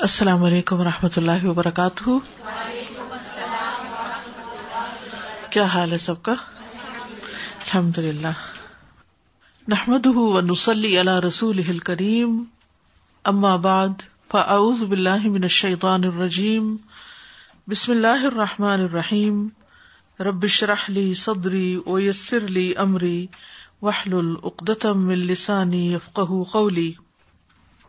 السلام علیکم و رحمۃ اللہ وبرکاتہ۔ کیا حال ہے سب کا؟ الحمد للہ نحمد و نسلی اللہ رسول کریم اما بعد، فاعوذ باللہ من الشیطان الرجیم۔ بسم اللہ الرحمٰن الرحیم۔ ربش رحلی صدری ویسر لی امری۔ وحل العقدم من لسانی یفقہ قولی۔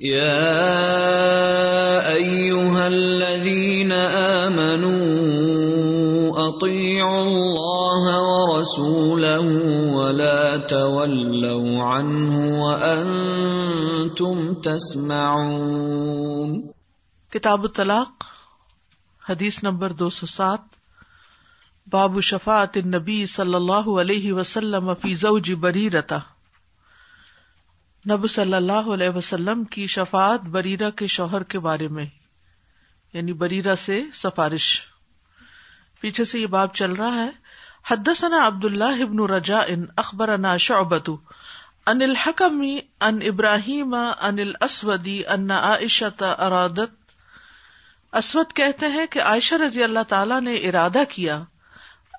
يا أيها الذين آمنوا أطيعوا الله ورسوله ولا تولوا عنه وأنتم تسمعون. کتاب الطلاق، حدیث نمبر دو سو سات، باب شفاعت النبی صلی اللہ علیہ وسلم فی زوج بریرتا نب صلی اللہ علیہ وسلم کی شفات بریرا کے شوہر کے بارے میں یعنی بریرا سے سفارش۔ پیچھے سے یہ باب چل رہا ہے، حدثنا عبد اللہ ابن رجا ان اخبر انا شعبت ان الحکم ان ابراہیم ان الاسودی ان عائشہ ارادت۔ اسود کہتے ہیں کہ عائشہ رضی اللہ تعالی نے ارادہ کیا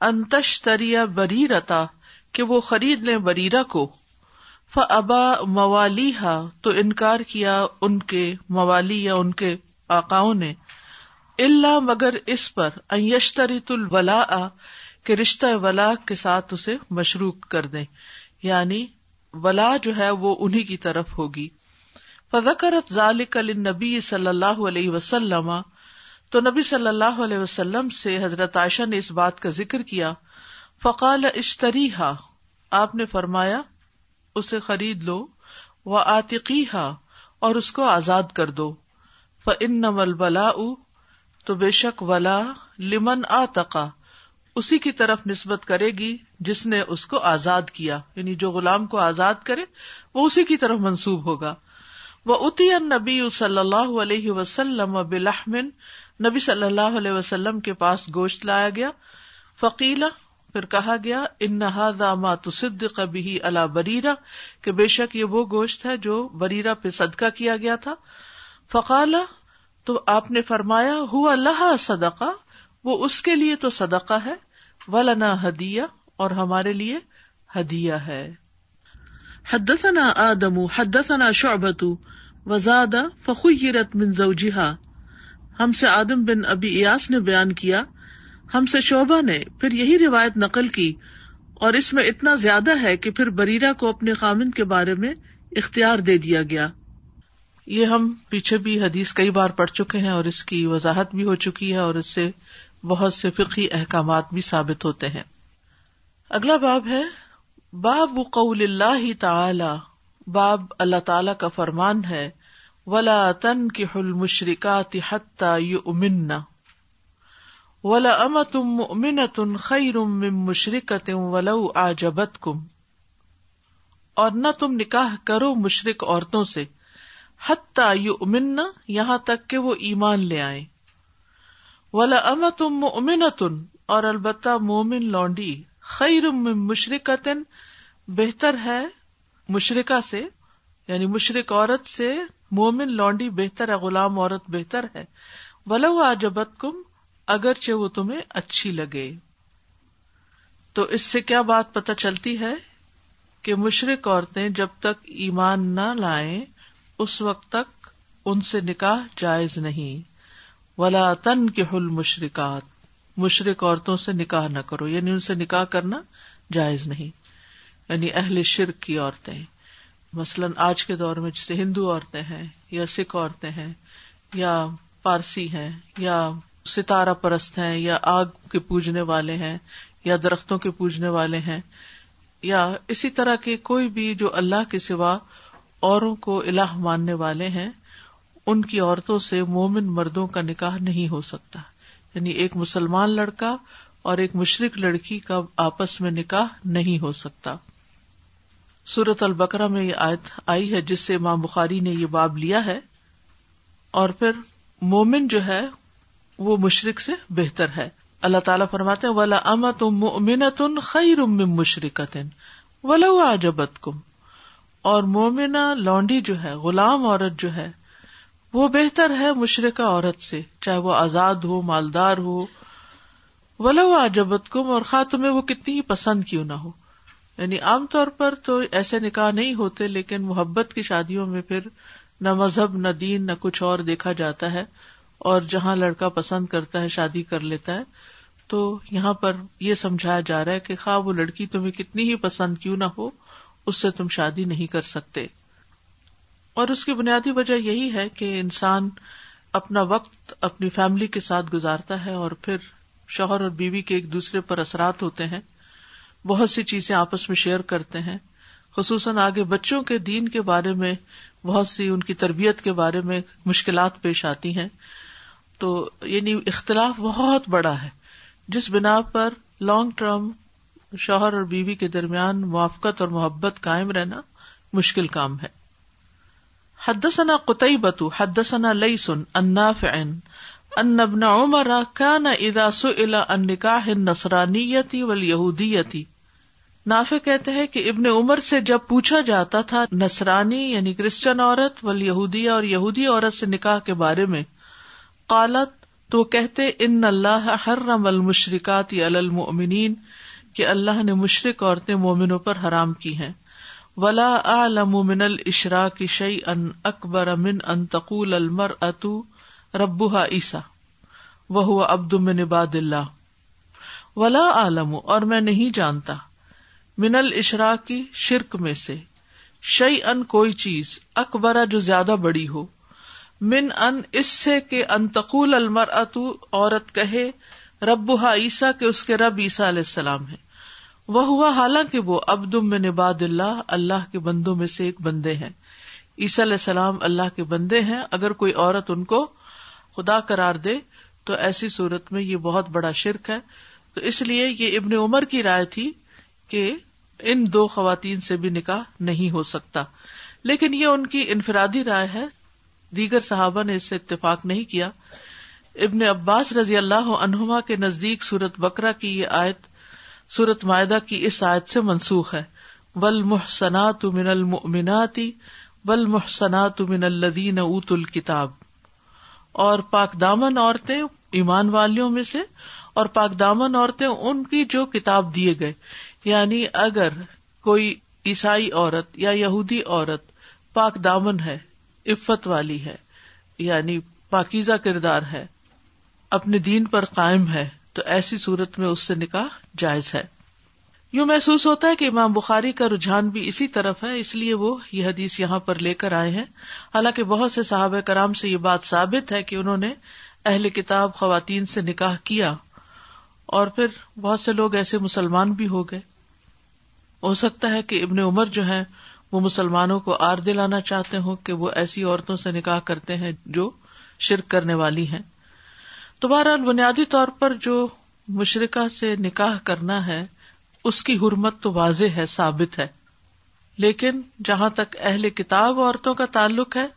انتشتریا بریرتا کہ وہ خرید لیں بریرا کو۔ ابا موالی تو انکار کیا ان کے موالی یا ان کے آکاؤں نے۔ اللہ مگر اس پر یشتری الولا کے رشتہ ولا کے ساتھ اسے مشروق کر دیں۔ یعنی ولا جو ہے وہ انہیں کی طرف ہوگی۔ فضکرت ذالک نبی صلی اللہ علیہ وسلم۔ تو نبی صلی اللہ علیہ وسلم سے حضرت عائشہ نے اس بات کا ذکر کیا۔ فقال اشتری ہا آپ نے فرمایا اسے خرید لو وہ آتقی ہا اور اس کو آزاد کر دو۔ ان نمل بلا تو بے شک ولا لمن آتقا اسی کی طرف نسبت کرے گی جس نے اس کو آزاد کیا۔ یعنی جو غلام کو آزاد کرے، وہ اسی کی طرف منسوب ہوگا۔ وہ اتی نبی صلی اللہ علیہ وسلم بلحمن نبی صلی اللہ علیہ وسلم کے پاس گوشت لایا گیا۔ فقیلا پھر کہا گیا، ان نہ تصدق به اللہ بریرا کہ بے شک یہ وہ گوشت ہے جو بریرا پہ صدقہ کیا گیا تھا۔ فقالا تو آپ نے فرمایا، ہوا اللہ صدقہ وہ اس کے لیے تو صدقہ ہے، ولنا ہدیہ اور ہمارے لیے ہدیہ ہے۔ حدثنا آدم، حدثنا شعبت وزاد، فخیرت من زوجها ہم سے آدم بن ابی ایاس نے بیان کیا ہم سے شعبہ نے پھر یہی روایت نقل کی اور اس میں اتنا زیادہ ہے کہ پھر بریرا کو اپنے خامن کے بارے میں اختیار دے دیا گیا۔ یہ ہم پیچھے بھی حدیث کئی بار پڑھ چکے ہیں اور اس کی وضاحت بھی ہو چکی ہے اور اس سے بہت سے فقی احکامات بھی ثابت ہوتے ہیں۔ اگلا باب ہے، باب قول اللہ تعالی، باب اللہ تعالی کا فرمان ہے، ولا تن کی حل مشرقات امنا ولا ام تم امن تن خیر مشرقت ولو آ جبت کم اور نہ تم نکاح کرو مشرق عورتوں سے، حتیٰ یو امن یہاں تک کہ وہ ایمان لے آئے ولا ام تم تن اور البتہ مومن لونڈی، خیر مشرقت بہتر ہے مشرقہ سے یعنی مشرق عورت سے مومن لونڈی بہتر ہے، غلام عورت بہتر ہے۔ ولو آ جبت کم اگرچہ وہ تمہیں اچھی لگے۔ تو اس سے کیا بات پتہ چلتی ہے کہ مشرق عورتیں جب تک ایمان نہ لائیں، اس وقت تک ان سے نکاح جائز نہیں۔ ولا تن کے حل مشرقات مشرق عورتوں سے نکاح نہ کرو یعنی ان سے نکاح کرنا جائز نہیں۔ یعنی اہل شرک کی عورتیں۔ مثلاً آج کے دور میں جیسے ہندو عورتیں ہیں یا سکھ عورتیں ہیں یا پارسی ہیں یا ستارہ پرست ہیں یا آگ کے پوجنے والے ہیں یا درختوں کے پوجنے والے ہیں یا اسی طرح کے کوئی بھی جو اللہ کے سوا اوروں کو الہ ماننے والے ہیں، ان کی عورتوں سے مومن مردوں کا نکاح نہیں ہو سکتا۔ یعنی ایک مسلمان لڑکا اور ایک مشرق لڑکی کا آپس میں نکاح نہیں ہو سکتا۔ سورت البکرا میں یہ آیت آئی ہے، جس سے امام بخاری نے یہ باب لیا ہے۔ اور پھر مومن جو ہے وہ مشرق سے بہتر ہے۔ اللہ تعالیٰ فرماتے ولا امت تم خیر مشرقت ولا آجبت کم اور مومنا لونڈی جو ہے، غلام عورت جو ہے، وہ بہتر ہے مشرقہ عورت سے، چاہے وہ آزاد ہو، مالدار ہو۔ ولو آجبت کم اور خا تمہیں وہ کتنی ہی پسند کیوں نہ ہو۔ یعنی عام طور پر تو ایسے نکاح نہیں ہوتے، لیکن محبت کی شادیوں میں پھر نہ مذہب، نہ دین، نہ کچھ اور دیکھا جاتا ہے۔ اور جہاں لڑکا پسند کرتا ہے، شادی کر لیتا ہے، تو یہاں پر یہ سمجھایا جا رہا ہے کہ خواہ وہ لڑکی تمہیں کتنی ہی پسند کیوں نہ ہو، اس سے تم شادی نہیں کر سکتے۔ اور اس کی بنیادی وجہ یہی ہے کہ انسان اپنا وقت اپنی فیملی کے ساتھ گزارتا ہے اور پھر شوہر اور بیوی کے ایک دوسرے پر اثرات ہوتے ہیں۔ بہت سی چیزیں آپس میں شیئر کرتے ہیں۔ خصوصاً آگے بچوں کے دین کے بارے میں بہت سی ان کی تربیت کے بارے میں مشکلات پیش آتی ہیں۔ تو یعنی اختلاف بہت بڑا ہے۔ جس بنا پر لانگ ٹرم شوہر اور بیوی کے درمیان موافقت اور محبت قائم رہنا مشکل کام ہے۔ حدثنا قطعی حدثنا لئی سن انا فن ان ابن عمر كان اذا سئل عن نکاح النصرانیتی والیہودیتی نافع کہتے ہیں کہ ابن عمر سے جب پوچھا جاتا تھا نصرانی یعنی کرسچن عورت ولیہودیہ اور یہودی عورت سے نکاح کے بارے میں قالت، تو کہتے، ان اللہ حرم المشرکات علی المؤمنین، کہ اللہ نے مشرق عورتیں مومنوں پر حرام کی ہیں۔ ولا اعلم من الاشراک شیئا اکبر من ان تقول المرأة ربا عیسا وہ ابد من عباد اللہ۔ ولا عالم اور میں نہیں جانتا۔ من الشرا کی شرک میں سے شعی ان کوئی چیز اکبرا جو زیادہ بڑی ہو۔ من ان اس سے کہ انتقول المر عورت کہے رب عیسا کے اس کے رب عیسا علیہ السلام ہے وہ ہوا حالانکہ وہ ابدم میں نباد اللہ اللہ کے بندوں میں سے ایک بندے ہیں۔ عیسیٰ علیہ السلام اللہ کے بندے ہیں۔ اگر کوئی عورت ان کو خدا قرار دے، تو ایسی صورت میں یہ بہت بڑا شرک ہے۔ تو اس لیے یہ ابن عمر کی رائے تھی کہ ان دو خواتین سے بھی نکاح نہیں ہو سکتا۔ لیکن یہ ان کی انفرادی رائے ہے۔ دیگر صحابہ نے اس سے اتفاق نہیں کیا۔ ابن عباس رضی اللہ عنہما کے نزدیک سورت بکرا کی یہ آیت، سورت معدہ کی اس آیت سے منسوخ ہے۔ ول محسنات من المناتی ول محسنات من الدین اوت الکتاب اور پاک دامن عورتیں ایمان والیوں میں سے اور پاک دامن عورتیں ان کی جو کتاب دیے گئے۔ یعنی اگر کوئی عیسائی عورت یا یہودی عورت پاک دامن ہے عفت والی ہے یعنی پاکیزہ کردار ہے، اپنے دین پر قائم ہے، تو ایسی صورت میں اس سے نکاح جائز ہے۔ یوں محسوس ہوتا ہے کہ امام بخاری کا رجحان بھی اسی طرف ہے، اس لیے وہ یہ حدیث یہاں پر لے کر آئے ہیں۔ حالانکہ بہت سے صحابہ کرام سے یہ بات ثابت ہے کہ انہوں نے اہل کتاب خواتین سے نکاح کیا، اور پھر بہت سے لوگ ایسے مسلمان بھی ہو گئے۔ ہو سکتا ہے کہ ابن عمر جو ہے وہ مسلمانوں کو آر دلانا چاہتے ہوں کہ وہ ایسی عورتوں سے نکاح کرتے ہیں جو شرک کرنے والی ہیں۔ تو بہرحال بنیادی طور پر جو مشرقہ سے نکاح کرنا ہے، اس کی حرمت تو واضح ہے، ثابت ہے۔ لیکن جہاں تک اہل کتاب عورتوں کا تعلق ہے،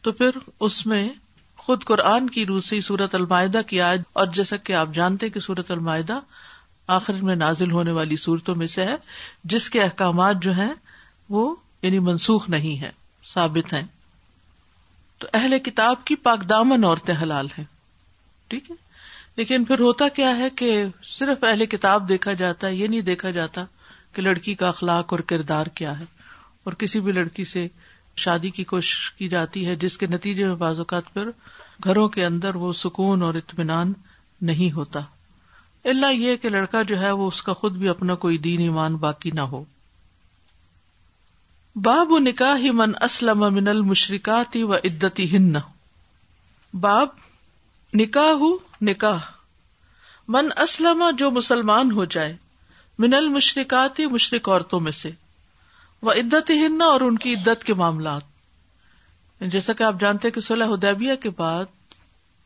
تو پھر اس میں خود قرآن کی روسی سورت المائدہ کی آج اور جیسا کہ آپ جانتے کہ سورت المائدہ آخر میں نازل ہونے والی صورتوں میں سے ہے، جس کے احکامات جو ہیں، وہ یعنی منسوخ نہیں ہے ثابت ہیں۔ تو اہل کتاب کی پاک دامن عورتیں حلال ہیں۔ ٹھیک ہے؟ لیکن پھر ہوتا کیا ہے کہ صرف اہل کتاب دیکھا جاتا ہے یہ نہیں دیکھا جاتا کہ لڑکی کا اخلاق اور کردار کیا ہے۔ اور کسی بھی لڑکی سے شادی کی کوشش کی جاتی ہے جس کے نتیجے میں بعض اوقات پھر گھروں کے اندر وہ سکون اور اطمینان نہیں ہوتا۔ اللہ یہ کہ لڑکا جو ہے وہ اس کا خود بھی اپنا کوئی دین ایمان باقی نہ ہو۔ باب نکاح من اسلم من المشرکاتی و عدتی ہن باب نکاح نکاح. من اسلم جو مسلمان ہو جائے من المشرکاتی مشرق عورتوں میں سے وہ عدت ہن اور ان کی عدت کے معاملات. جیسا کہ آپ جانتے کہ صلح ادیبیہ کے بعد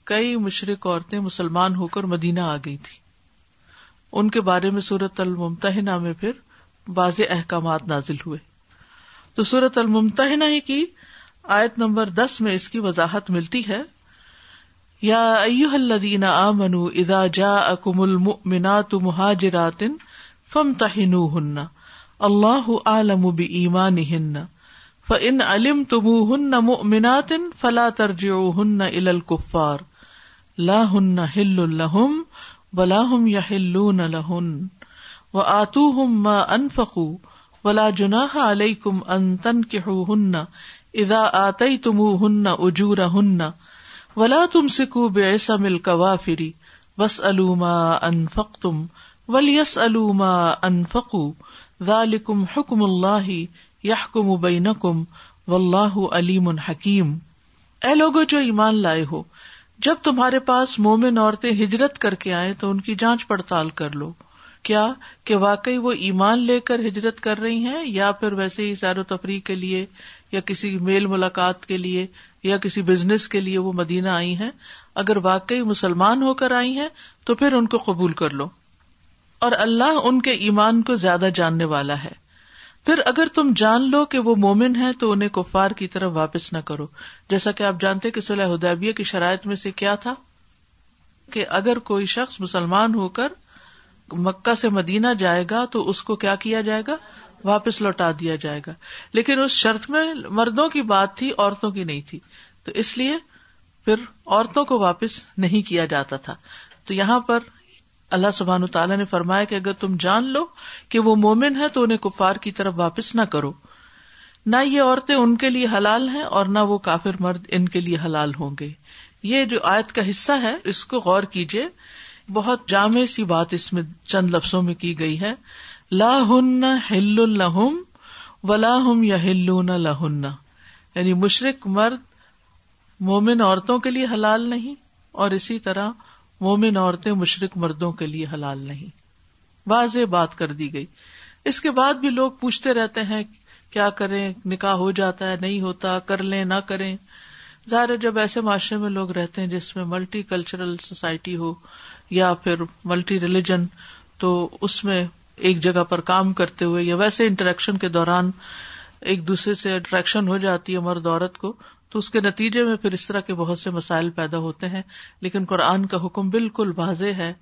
کئی مشرق عورتیں مسلمان ہو کر مدینہ آ گئی تھی ان کے بارے میں سورت الممتحنہ میں پھر واضح احکامات نازل ہوئے. تو سورت الممتحنہ ہی کی آیت نمبر دس میں اس کی وضاحت ملتی ہے۔ یا ایوہ الذین آمنوا اذا جاءکم المؤمنات مہاجرات فامتحنوہن۔ اللہ عالم بایمانہن۔ فان علمتموہن مؤمنات فلا ترجعوہن الى الكفار لا ہن ہل لہم ولا ہم یحلون لہن۔ وآتوہم ما انفقوا۔ ولا جناح علیکم ان تنکحوہن اذا آتیتموہن اجورہن ولا تمسکوا بعصم الکوافر واسألوا ما انفقتم وليسألوا ما انفقوا ذلكم حکم اللہ یحکم بینکم واللہ علیم حکیم اے لوگو جو ایمان لائے ہو، جب تمہارے پاس مومن عورتیں ہجرت کر کے آئے تو ان کی جانچ پڑتال کر لو۔ کیا کہ واقعی وہ ایمان لے کر ہجرت کر رہی ہیں یا پھر ویسے ہی سیر و تفریح کے لیے یا کسی میل ملاقات کے لیے یا کسی بزنس کے لیے وہ مدینہ آئی ہیں؟ اگر واقعی مسلمان ہو کر آئی ہیں تو پھر ان کو قبول کر لو۔ اور اللہ ان کے ایمان کو زیادہ جاننے والا ہے۔ پھر اگر تم جان لو کہ وہ مومن ہے تو انہیں کفار کی طرف واپس نہ کرو۔ جیسا کہ آپ جانتے کہ صلی حدیبیہ کی شرائط میں سے کیا تھا؟ کہ اگر کوئی شخص مسلمان ہو کر مکہ سے مدینہ جائے گا تو اس کو کیا کیا جائے گا؟ واپس لوٹا دیا جائے گا۔ لیکن اس شرط میں مردوں کی بات تھی، عورتوں کی نہیں تھی۔ تو اس لیے پھر عورتوں کو واپس نہیں کیا جاتا تھا۔ تو یہاں پر اللہ سبحان تعالیٰ نے فرمایا کہ اگر تم جان لو کہ وہ مومن ہے تو انہیں کفار کی طرف واپس نہ کرو۔ نہ یہ عورتیں ان کے لیے حلال ہیں اور نہ وہ کافر مرد ان کے لیے حلال ہوں گے۔ یہ جو آیت کا حصہ ہے، اس کو غور کیجیے بہت جامع سی بات اس میں چند لفظوں میں کی گئی ہے۔ لا ہن ہل الحم ولا ہم یا ہلون لہن۔ یعنی مشرق مرد مومن عورتوں کے لیے حلال نہیں اور اسی طرح مومن عورتیں مشرق مردوں کے لیے حلال نہیں۔ واضح بات کر دی گئی۔ اس کے بعد بھی لوگ پوچھتے رہتے ہیں کیا کریں، نکاح ہو جاتا ہے، نہیں ہوتا، کر لیں، نہ کریں۔ ظاہر جب ایسے معاشرے میں لوگ رہتے ہیں جس میں ملٹی کلچرل سوسائٹی ہو یا پھر ملٹی ریلیجن، تو اس میں ایک جگہ پر کام کرتے ہوئے یا ویسے انٹریکشن کے دوران ایک دوسرے سے اٹریکشن ہو جاتی ہے مرد عورت کو، تو اس کے نتیجے میں پھر اس طرح کے بہت سے مسائل پیدا ہوتے ہیں۔ لیکن قرآن کا حکم بالکل واضح ہے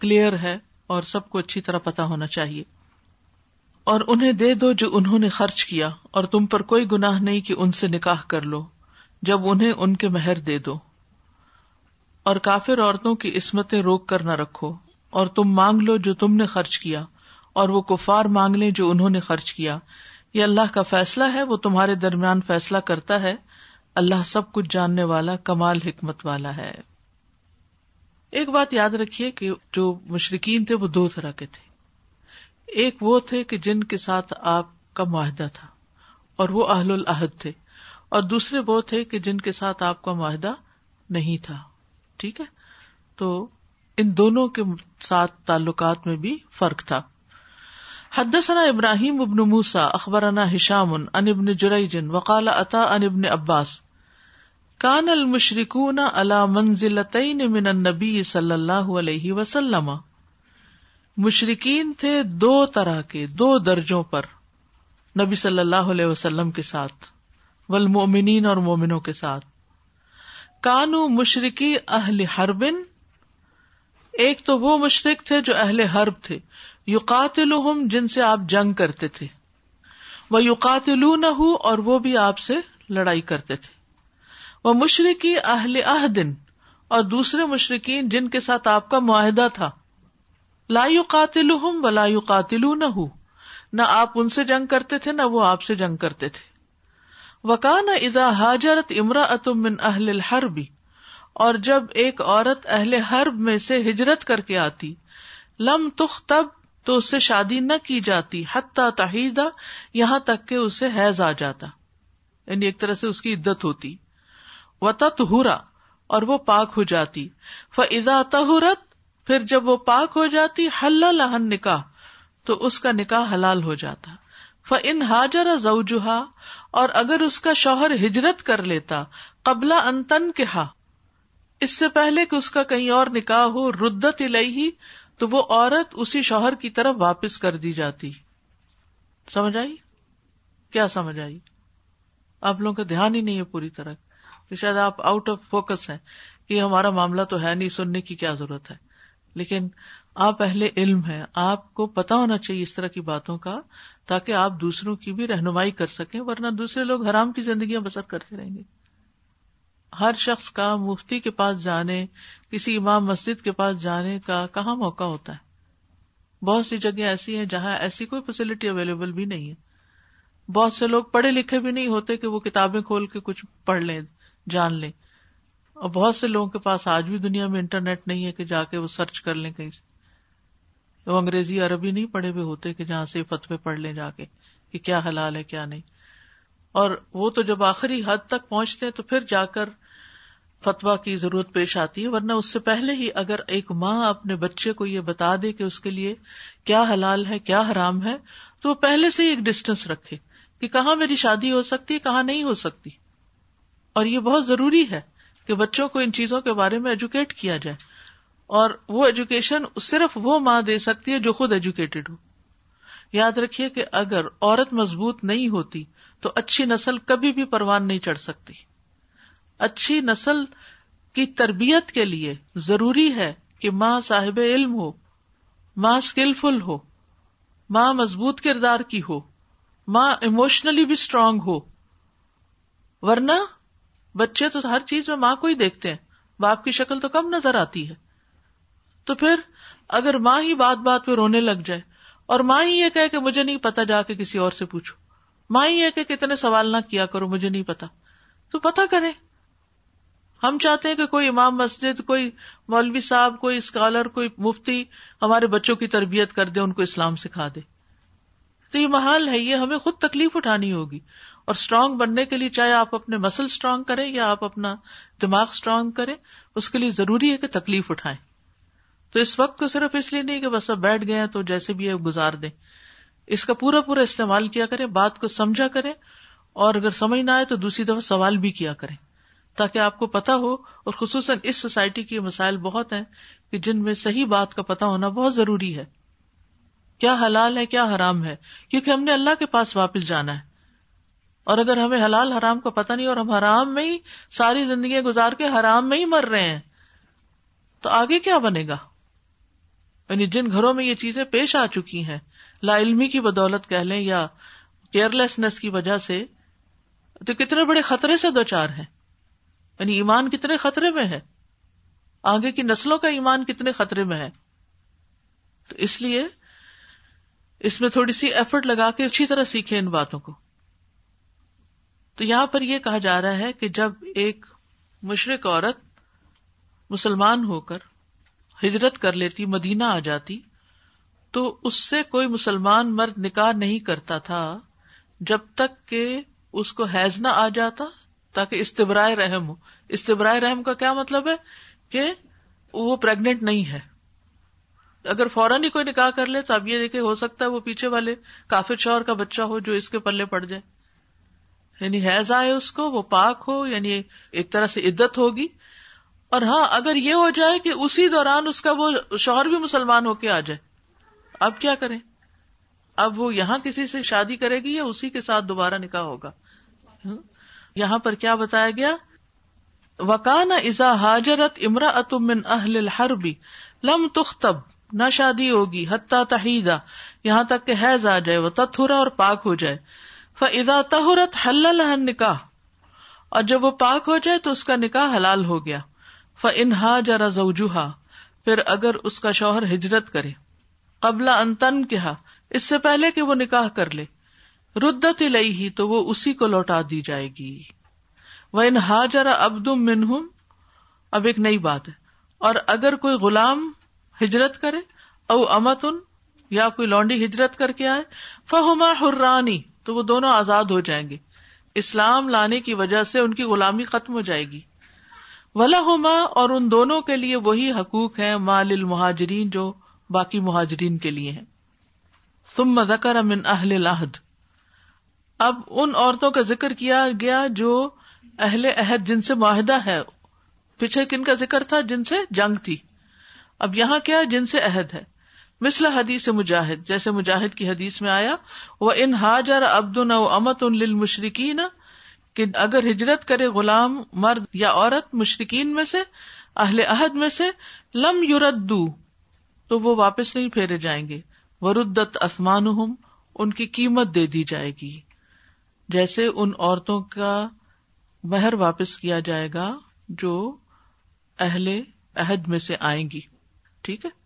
کلیئر ہے اور سب کو اچھی طرح پتا ہونا چاہیے۔ اور انہیں دے دو جو انہوں نے خرچ کیا، اور تم پر کوئی گناہ نہیں کہ ان سے نکاح کر لو، جب انہیں ان کے مہر دے دو۔ اور کافر عورتوں کی عصمتیں روک کر نہ رکھو، اور تم مانگ لو جو تم نے خرچ کیا، اور وہ کفار مانگ لیں جو انہوں نے خرچ کیا۔ یہ اللہ کا فیصلہ ہے، وہ تمہارے درمیان فیصلہ کرتا ہے۔ اللہ سب کچھ جاننے والا، کمال حکمت والا ہے۔ ایک بات یاد رکھیے کہ جو مشرقین تھے، وہ دو طرح کے تھے۔ ایک وہ تھے کہ جن کے ساتھ آپ کا معاہدہ تھا، اور وہ اہل العہد تھے۔ اور دوسرے وہ تھے کہ جن کے ساتھ آپ کا معاہدہ نہیں تھا۔ ٹھیک ہے؟ تو ان دونوں کے ساتھ تعلقات میں بھی فرق تھا۔ حدثنا ابراہیم ابن موسا اخبرنا ہشام ان ابن جریجن وقال عطا ان ابن عباس، کان المشرکون علی منزلتین من النبی صلی اللہ علیہ وسلم۔ مشرقین تھے دو طرح کے، دو درجوں پر نبی صلی اللہ علیہ وسلم کے ساتھ، والمؤمنین اور مومنوں کے ساتھ۔ کانو مشرقی اہل حربن، ایک تو وہ مشرق تھے جو اہل حرب تھے یوقاتل جن سے آپ جنگ کرتے تھے وہ یوقاتل اور وہ بھی آپ سے لڑائی کرتے تھے۔ وہ مشرقی اہل دن اور دوسرے مشرقین جن کے ساتھ آپ کا معاہدہ تھا۔ لا قاتل و لا قاتل نہ آپ ان سے جنگ کرتے تھے، نہ وہ آپ سے جنگ کرتے تھے۔ وکان ادا حاجرت امرا من اہل الحربی اور جب ایک عورت اہل حرب میں سے ہجرت کر کے آتی، لم تخ تب تو اس سے شادی نہ کی جاتی حتیٰ تحیدہ یہاں تک کہ اسے حیض آ جاتا۔ یعنی ایک طرح سے اس کی عدت ہوتی۔ و تہورا اور وہ پاک ہو جاتی۔ فضا تہورت پھر جب وہ پاک ہو جاتی، حل لہن نکاح تو اس کا نکاح حلال ہو جاتا۔ ف ان ہاجر زوجہا اور اگر اس کا شوہر ہجرت کر لیتا قبلا انتن کہا اس سے پہلے کہ اس کا کہیں اور نکاح ہو، ردت الہی تو وہ عورت اسی شوہر کی طرف واپس کر دی جاتی۔ سمجھ آئی؟ کیا سمجھ آئی؟ آپ لوگوں کا دھیان ہی نہیں ہے پوری طرح۔ شاید آپ آؤٹ آف فوکس ہیں کہ ہمارا معاملہ تو ہے نہیں، سننے کی کیا ضرورت ہے۔ لیکن آپ پہلے علم ہے آپ کو پتا ہونا چاہیے اس طرح کی باتوں کا تاکہ آپ دوسروں کی بھی رہنمائی کر سکیں، ورنہ دوسرے لوگ حرام کی زندگیاں بسر کرتے رہیں گے۔ ہر شخص کا مفتی کے پاس جانے، کسی امام مسجد کے پاس جانے کا کہاں موقع ہوتا ہے؟ بہت سی جگہ ایسی ہیں جہاں ایسی کوئی فیسلٹی اویلیبل بھی نہیں ہے۔ بہت سے لوگ پڑھے لکھے بھی نہیں ہوتے کہ وہ کتابیں کھول کے کچھ پڑھ لیں، جان لیں۔ اور بہت سے لوگوں کے پاس آج بھی دنیا میں انٹرنیٹ نہیں ہے کہ جا کے وہ سرچ کر لیں کہیں سے۔ وہ انگریزی، عربی نہیں پڑھے ہوئے ہوتے کہ جہاں سے فتوے پڑھ لیں جا کے کہ کیا حلال ہے، کیا نہیں۔ اور وہ تو جب آخری حد تک پہنچتے ہیں تو پھر جا کر فتوا کی ضرورت پیش آتی ہے، ورنہ اس سے پہلے ہی اگر ایک ماں اپنے بچے کو یہ بتا دے کہ اس کے لیے کیا حلال ہے، کیا حرام ہے، تو وہ پہلے سے ہی ایک ڈسٹینس رکھے کہ کہاں میری شادی ہو سکتی ہے، کہاں نہیں ہو سکتی۔ اور یہ بہت ضروری ہے۔ کہ بچوں کو ان چیزوں کے بارے میں ایجوکیٹ کیا جائے۔ اور وہ ایجوکیشن صرف وہ ماں دے سکتی ہے جو خود ایجوکیٹڈ ہو۔ یاد رکھیے کہ اگر عورت مضبوط نہیں ہوتی تو اچھی نسل کبھی بھی پروان نہیں چڑھ سکتی۔ اچھی نسل کی تربیت کے لیے ضروری ہے کہ ماں صاحب علم ہو، ماں اسکلفل ہو، ماں مضبوط کردار کی ہو، ماں ایموشنلی بھی اسٹرانگ ہو۔ ورنہ بچے تو ہر چیز میں ماں کو ہی دیکھتے ہیں۔ باپ کی شکل تو کم نظر آتی ہے۔ تو پھر اگر ماں ہی بات بات پہ رونے لگ جائے اور ماں ہی یہ کہ مجھے نہیں پتا جا کے کسی اور سے پوچھو۔ ماں ہی یہ کہ کتنے سوال نہ کیا کرو، مجھے نہیں پتا۔ تو پتا کرے ہم چاہتے ہیں کہ کوئی امام مسجد، کوئی مولوی صاحب، کوئی اسکالر، کوئی مفتی ہمارے بچوں کی تربیت کر دے، ان کو اسلام سکھا دے۔ تو یہ محال ہے، یہ ہمیں خود تکلیف اٹھانی ہوگی۔ اور اسٹرانگ بننے کے لیے چاہے آپ اپنے مسل اسٹرانگ کریں یا آپ اپنا دماغ اسٹرانگ کریں، اس کے لیے ضروری ہے کہ تکلیف اٹھائیں۔ تو اس وقت کو صرف اس لیے نہیں کہ بس اب بیٹھ گئے تو جیسے بھی ہے گزار دیں۔ اس کا پورا پورا استعمال کیا کریں، بات کو سمجھا کریں، اور اگر سمجھ نہ آئے تو دوسری دفعہ سوال بھی کیا کریں۔ تاکہ آپ کو پتا ہو، اور خصوصاً اس سوسائٹی کے مسائل بہت ہیں کہ جن میں صحیح بات کا پتا ہونا بہت ضروری ہے۔ کیا حلال ہے، کیا حرام ہے؟ کیونکہ ہم نے اللہ کے پاس واپس جانا ہے۔ اور اگر ہمیں حلال حرام کا پتا نہیں اور ہم حرام میں ہی ساری زندگی گزار کے حرام میں ہی مر رہے ہیں، تو آگے کیا بنے گا؟ یعنی جن گھروں میں یہ چیزیں پیش آ چکی ہیں، لا علمی کی بدولت کہہ لیں یا کیئر لیسنس کی وجہ سے، تو کتنے بڑے خطرے سے دو چار ہیں۔ یعنی ایمان کتنے خطرے میں ہے؟ آگے کی نسلوں کا ایمان کتنے خطرے میں ہے؟ تو اس لیے اس میں تھوڑی سی ایفرٹ لگا کے اچھی طرح سیکھے ان باتوں کو۔ تو یہاں پر یہ کہا جا رہا ہے کہ جب ایک مشرق عورت مسلمان ہو کر ہجرت کر لیتی، مدینہ آ جاتی، تو اس سے کوئی مسلمان مرد نکاح نہیں کرتا تھا جب تک کہ اس کو حیض نہ آ جاتا، تاکہ استبرائے رحم ہو۔ استبرائے رحم کا کیا مطلب ہے؟ کہ وہ پریگنٹ نہیں ہے۔ اگر فوراً ہی کوئی نکاح کر لے تو اب یہ دیکھے ہو سکتا ہے وہ پیچھے والے کافر شوہر کا بچہ ہو جو اس کے پلے پڑ جائے۔ یعنی حیض آئے اس کو، وہ پاک ہو یعنی ایک طرح سے عدت ہوگی۔ اور ہاں اگر یہ ہو جائے کہ اسی دوران اس کا وہ شوہر بھی مسلمان ہو کے آ جائے، اب کیا کریں؟ اب وہ یہاں کسی سے شادی کرے گی یا اسی کے ساتھ دوبارہ نکاح ہوگا؟ یہاں پر کیا بتایا گیا؟ وکان ازا حاجرت امرا اتمن اہل الحربی لم تختب نہ شادی ہوگی، حتیٰ تحیدہ، یہاں تک کہ حیض آ جائے، وہ تتھرا اور پاک ہو جائے۔ فضا تہرت حل نکاح اور جب وہ پاک ہو جائے تو اس کا نکاح حلال ہو گیا۔ ف انہا جرا زوجوہا پھر اگر اس کا شوہر ہجرت کرے۔ قبل انتن کہا اس سے پہلے کہ وہ نکاح کر لے۔ ردت لئی ہی تو وہ اسی کو لوٹا دی جائے گی۔ وہ انہا جرا ابدم منہم اب ایک نئی بات ہے۔ اور اگر کوئی غلام ہجرت کرے، او امتن یا کوئی لونڈی ہجرت کر کے آئے فہما حرانی تو وہ دونوں آزاد ہو جائیں گے۔ اسلام لانے کی وجہ سے ان کی غلامی ختم ہو جائے گی۔ ولا ہوما اور ان دونوں کے لیے وہی حقوق ہیں مال المہاجرین جو باقی مہاجرین کے لیے ہیں۔ تم ذکر من اہل العہد اب ان عورتوں کا ذکر کیا گیا جو اہل عہد جن سے معاہدہ ہے۔ پیچھے کن کا ذکر تھا؟ جن سے جنگ تھی۔ اب یہاں کیا جن سے عہد ہے؟ مثلا حدیث مجاہد، جیسے مجاہد کی حدیث میں آیا وہ ان حاجر ابد امت ان لشرقین کہ اگر ہجرت کرے غلام، مرد یا عورت مشرقین میں سے، اہل عہد میں سے، لم یوردو تو وہ واپس نہیں پھیرے جائیں گے۔ وردت اسمان ان کی قیمت دے دی جائے گی۔ جیسے ان عورتوں کا مہر واپس کیا جائے گا جو اہل عہد میں سے آئیں گی۔ ٹھیک ہے؟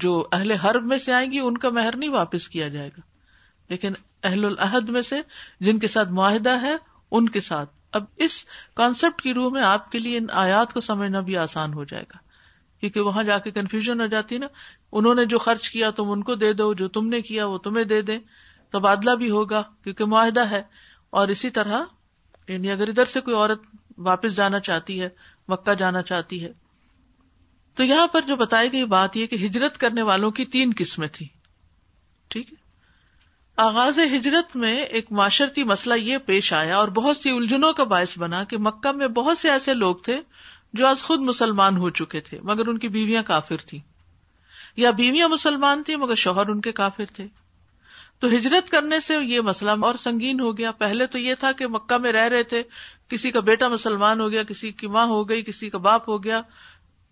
جو اہل حرب میں سے آئیں گی، ان کا مہر نہیں واپس کیا جائے گا۔ لیکن اہل العہد میں سے جن کے ساتھ معاہدہ ہے، ان کے ساتھ۔ اب اس کانسیپٹ کی روح میں آپ کے لیے ان آیات کو سمجھنا بھی آسان ہو جائے گا۔ کیونکہ وہاں جا کے کنفیوژن ہو جاتی نا۔ انہوں نے جو خرچ کیا، تم ان کو دے دو، جو تم نے کیا، وہ تمہیں دے دیں۔ تبادلہ بھی ہوگا، کیونکہ معاہدہ ہے۔ اور اسی طرح یعنی اگر ادھر سے کوئی عورت واپس جانا چاہتی ہے، مکہ جانا چاہتی ہے تو یہاں پر جو بتائی گئی بات یہ کہ ہجرت کرنے والوں کی تین قسمیں تھی ٹھیک ہے؟ آغاز ہجرت میں ایک معاشرتی مسئلہ یہ پیش آیا اور بہت سی الجھنوں کا باعث بنا کہ مکہ میں بہت سے ایسے لوگ تھے جو آج خود مسلمان ہو چکے تھے، مگر ان کی بیویاں کافر تھیں۔ یا بیویاں مسلمان تھیں، مگر شوہر ان کے کافر تھے۔ تو ہجرت کرنے سے یہ مسئلہ اور سنگین ہو گیا۔ پہلے تو یہ تھا کہ مکہ میں رہ رہے تھے، کسی کا بیٹا مسلمان ہو گیا، کسی کی ماں ہو گئی، کسی کا باپ ہو گیا۔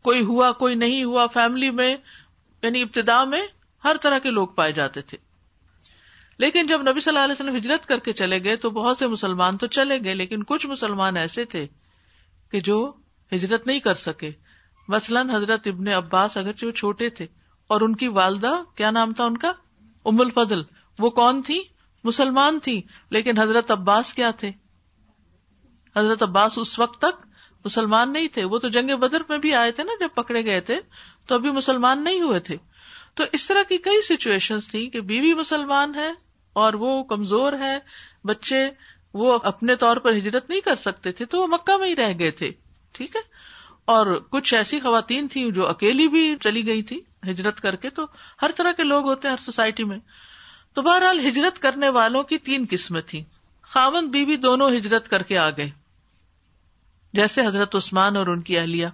کوئی ہوا، کوئی نہیں ہوا فیملی میں یعنی ابتدا میں ہر طرح کے لوگ پائے جاتے تھے۔ لیکن جب نبی صلی اللہ علیہ وسلم ہجرت کر کے چلے گئے تو بہت سے مسلمان تو چلے گئے، لیکن کچھ مسلمان ایسے تھے کہ جو ہجرت نہیں کر سکے۔ مثلاً حضرت ابن عباس اگرچہ وہ چھوٹے تھے، اور ان کی والدہ، کیا نام تھا ان کا؟ ام الفضل۔ وہ کون تھی؟ مسلمان تھی، لیکن حضرت عباس کیا تھے؟ حضرت عباس اس وقت تک مسلمان نہیں تھے۔ وہ تو جنگ بدر میں بھی آئے تھے نا، جب پکڑے گئے تھے، تو ابھی مسلمان نہیں ہوئے تھے۔ تو اس طرح کی کئی سچویشن تھی کہ بیوی مسلمان ہے اور وہ کمزور ہے، بچے وہ اپنے طور پر ہجرت نہیں کر سکتے تھے، تو وہ مکہ میں ہی رہ گئے تھے۔ ٹھیک ہے؟ اور کچھ ایسی خواتین تھیں جو اکیلی بھی چلی گئی تھی ہجرت کر کے۔ تو ہر طرح کے لوگ ہوتے ہیں ہر سوسائٹی میں۔ تو بہرحال ہجرت کرنے والوں کی تین قسمیں تھی خاون بیوی دونوں ہجرت کر کے آ گئے۔ جیسے حضرت عثمان اور ان کی اہلیہ۔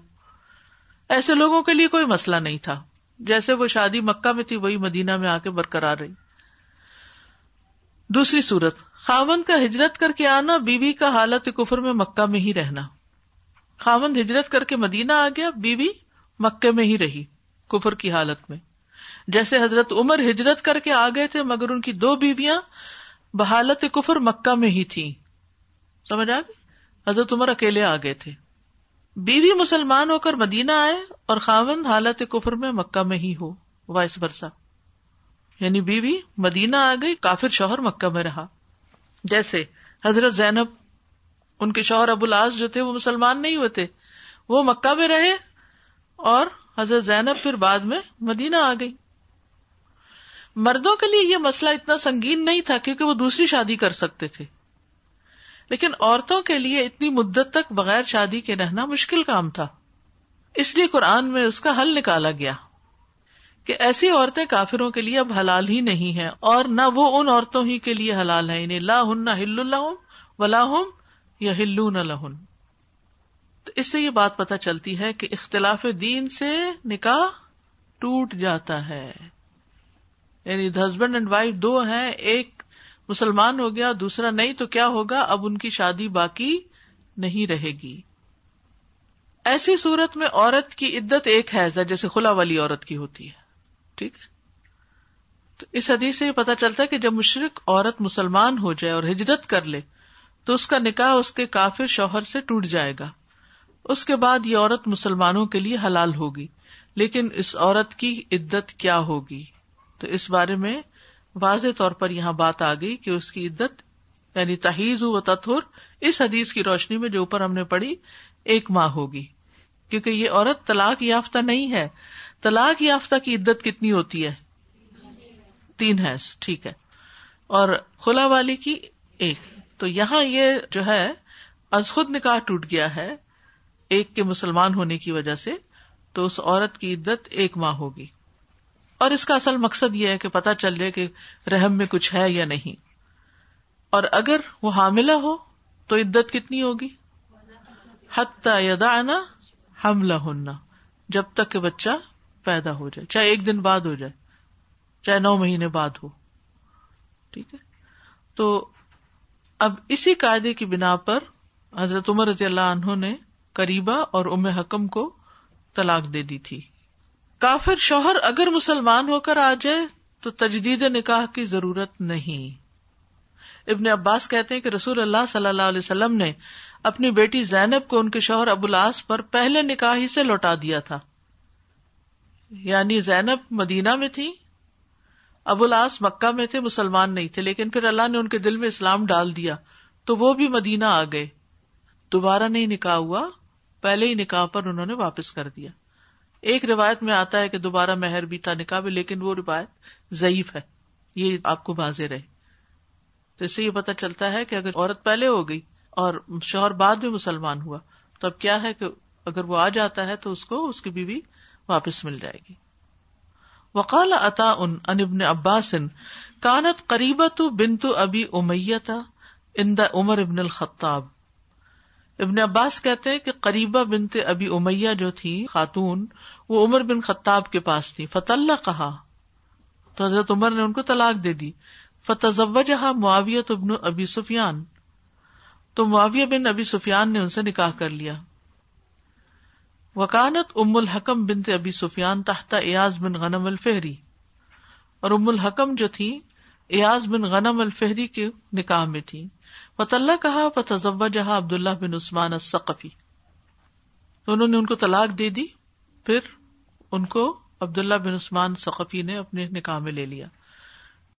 ایسے لوگوں کے لیے کوئی مسئلہ نہیں تھا، جیسے وہ شادی مکہ میں تھی، وہی مدینہ میں آ کے برقرار رہی۔ دوسری صورت خاون کا ہجرت کر کے آنا، بیوی کا حالت کفر میں مکہ میں ہی رہنا۔ خاون ہجرت کر کے مدینہ آ گیا، بیوی مکے میں ہی رہی کفر کی حالت میں۔ جیسے حضرت عمر ہجرت کر کے آ گئے تھے، مگر ان کی دو بیویاں بحالت کفر مکہ میں ہی تھی سمجھ آ گئی؟ حضرت عمر اکیلے آ گئے تھے۔ بیوی مسلمان ہو کر مدینہ آئے اور خاون حالت کفر میں مکہ میں ہی ہو، وائس برسا یعنی بیوی مدینہ آ گئی، کافر شوہر مکہ میں رہا۔ جیسے حضرت زینب، ان کے شوہر ابو الاس جو تھے، وہ مسلمان نہیں ہوئے تھے۔ وہ مکہ میں رہے اور حضرت زینب پھر بعد میں مدینہ آ گئی۔ مردوں کے لیے یہ مسئلہ اتنا سنگین نہیں تھا کیونکہ وہ دوسری شادی کر سکتے تھے۔ لیکن عورتوں کے لیے اتنی مدت تک بغیر شادی کے رہنا مشکل کام تھا۔ اس لیے قرآن میں اس کا حل نکالا گیا کہ ایسی عورتیں کافروں کے لیے اب حلال ہی نہیں ہے اور نہ وہ ان عورتوں ہی کے لیے حلال ہے یعنی لا ہن ہل اللہ ولا ہم یا ہلو نہ لہن۔ تو اس سے یہ بات پتہ چلتی ہے کہ اختلاف دین سے نکاح ٹوٹ جاتا ہے۔ یعنی ہسبینڈ اینڈ وائف دو ہیں، ایک مسلمان ہو گیا، دوسرا نہیں تو کیا ہوگا؟ اب ان کی شادی باقی نہیں رہے گی۔ ایسی صورت میں عورت کی عدت ایک ہے، جیسے خلا والی عورت کی ہوتی ہے۔ ٹھیک ہے؟ تو اس حدیث سے یہ پتا چلتا ہے کہ جب مشرق عورت مسلمان ہو جائے اور ہجرت کر لے، تو اس کا نکاح اس کے کافر شوہر سے ٹوٹ جائے گا۔ اس کے بعد یہ عورت مسلمانوں کے لیے حلال ہوگی۔ لیکن اس عورت کی عدت کیا ہوگی؟ تو اس بارے میں واضح طور پر یہاں بات آ گئی کہ اس کی عدت یعنی تحیز و تتھر اس حدیث کی روشنی میں جو اوپر ہم نے پڑھی، ایک ماہ ہوگی۔ کیونکہ یہ عورت طلاق یافتہ نہیں ہے۔ طلاق یافتہ کی عدت کتنی ہوتی ہے؟ تین ہے ٹھیک ہے۔ اور خلا والی کی ایک۔ تو یہاں یہ جو ہے، از خود نکاح ٹوٹ گیا ہے، ایک کے مسلمان ہونے کی وجہ سے، تو اس عورت کی عدت ایک ماہ ہوگی۔ اور اس کا اصل مقصد یہ ہے کہ پتا چل جائے کہ رحم میں کچھ ہے یا نہیں۔ اور اگر وہ حاملہ ہو تو عدت کتنی ہوگی؟ حتی یدعنا حملہ ہننا جب تک کہ بچہ پیدا ہو جائے، چاہے ایک دن بعد ہو جائے، چاہے نو مہینے بعد ہو۔ ٹھیک ہے؟ تو اب اسی قاعدے کی بنا پر حضرت عمر رضی اللہ عنہ نے قریبا اور ام حکم کو طلاق دے دی تھی۔ کافر شوہر اگر مسلمان ہو کر آ جائے تو تجدید نکاح کی ضرورت نہیں۔ ابن عباس کہتے ہیں کہ رسول اللہ صلی اللہ علیہ وسلم نے اپنی بیٹی زینب کو ان کے شوہر ابو الاس پر پہلے نکاح ہی سے لوٹا دیا تھا۔ یعنی زینب مدینہ میں تھی، ابو الاس مکہ میں تھے، مسلمان نہیں تھے، لیکن پھر اللہ نے ان کے دل میں اسلام ڈال دیا تو وہ بھی مدینہ آ گئے۔ دوبارہ نہیں نکاح ہوا، پہلے ہی نکاح پر انہوں نے واپس کر دیا۔ ایک روایت میں آتا ہے کہ دوبارہ مہر بھی تھا نکاح بھی لیکن وہ روایت ضعیف ہے۔ یہ آپ کو واضح رہے۔ تو اس سے یہ پتا چلتا ہے کہ اگر عورت پہلے ہو گئی اور شوہر بعد میں مسلمان ہوا، تو اب کیا ہے کہ اگر وہ آ جاتا ہے تو اس کو اس کی بیوی واپس مل جائے گی۔ وقال اتا ان ابن عباس، کانت قریبت بنت ابی امیتا ان دا عمر ابن الخطاب۔ ابن عباس کہتے ہیں کہ قریبا بنت ابی امیہ جو تھی، خاتون وہ عمر بن خطاب کے پاس تھی۔ فتح اللہ کہا تو حضرت عمر نے ان کو طلاق دے دی۔ فتح جہاں معاویت ابن ابی سفیان تو معاویہ بن ابی سفیان نے ان سے نکاح کر لیا۔ وکانت ام الحکم بنت ابی سفیان تحت ایاز بن غنم الفہری اور ام الحکم جو تھی ایاز بن غنم الفہری کے نکاح میں تھی۔ فت اللہ کہا فتح جہاں عبد اللہ بن عثمان السقفی تو انہوں نے ان کو طلاق دے دی۔ پھر ان کو عبداللہ بن عثمان سقفی نے اپنے نکاح میں لے لیا۔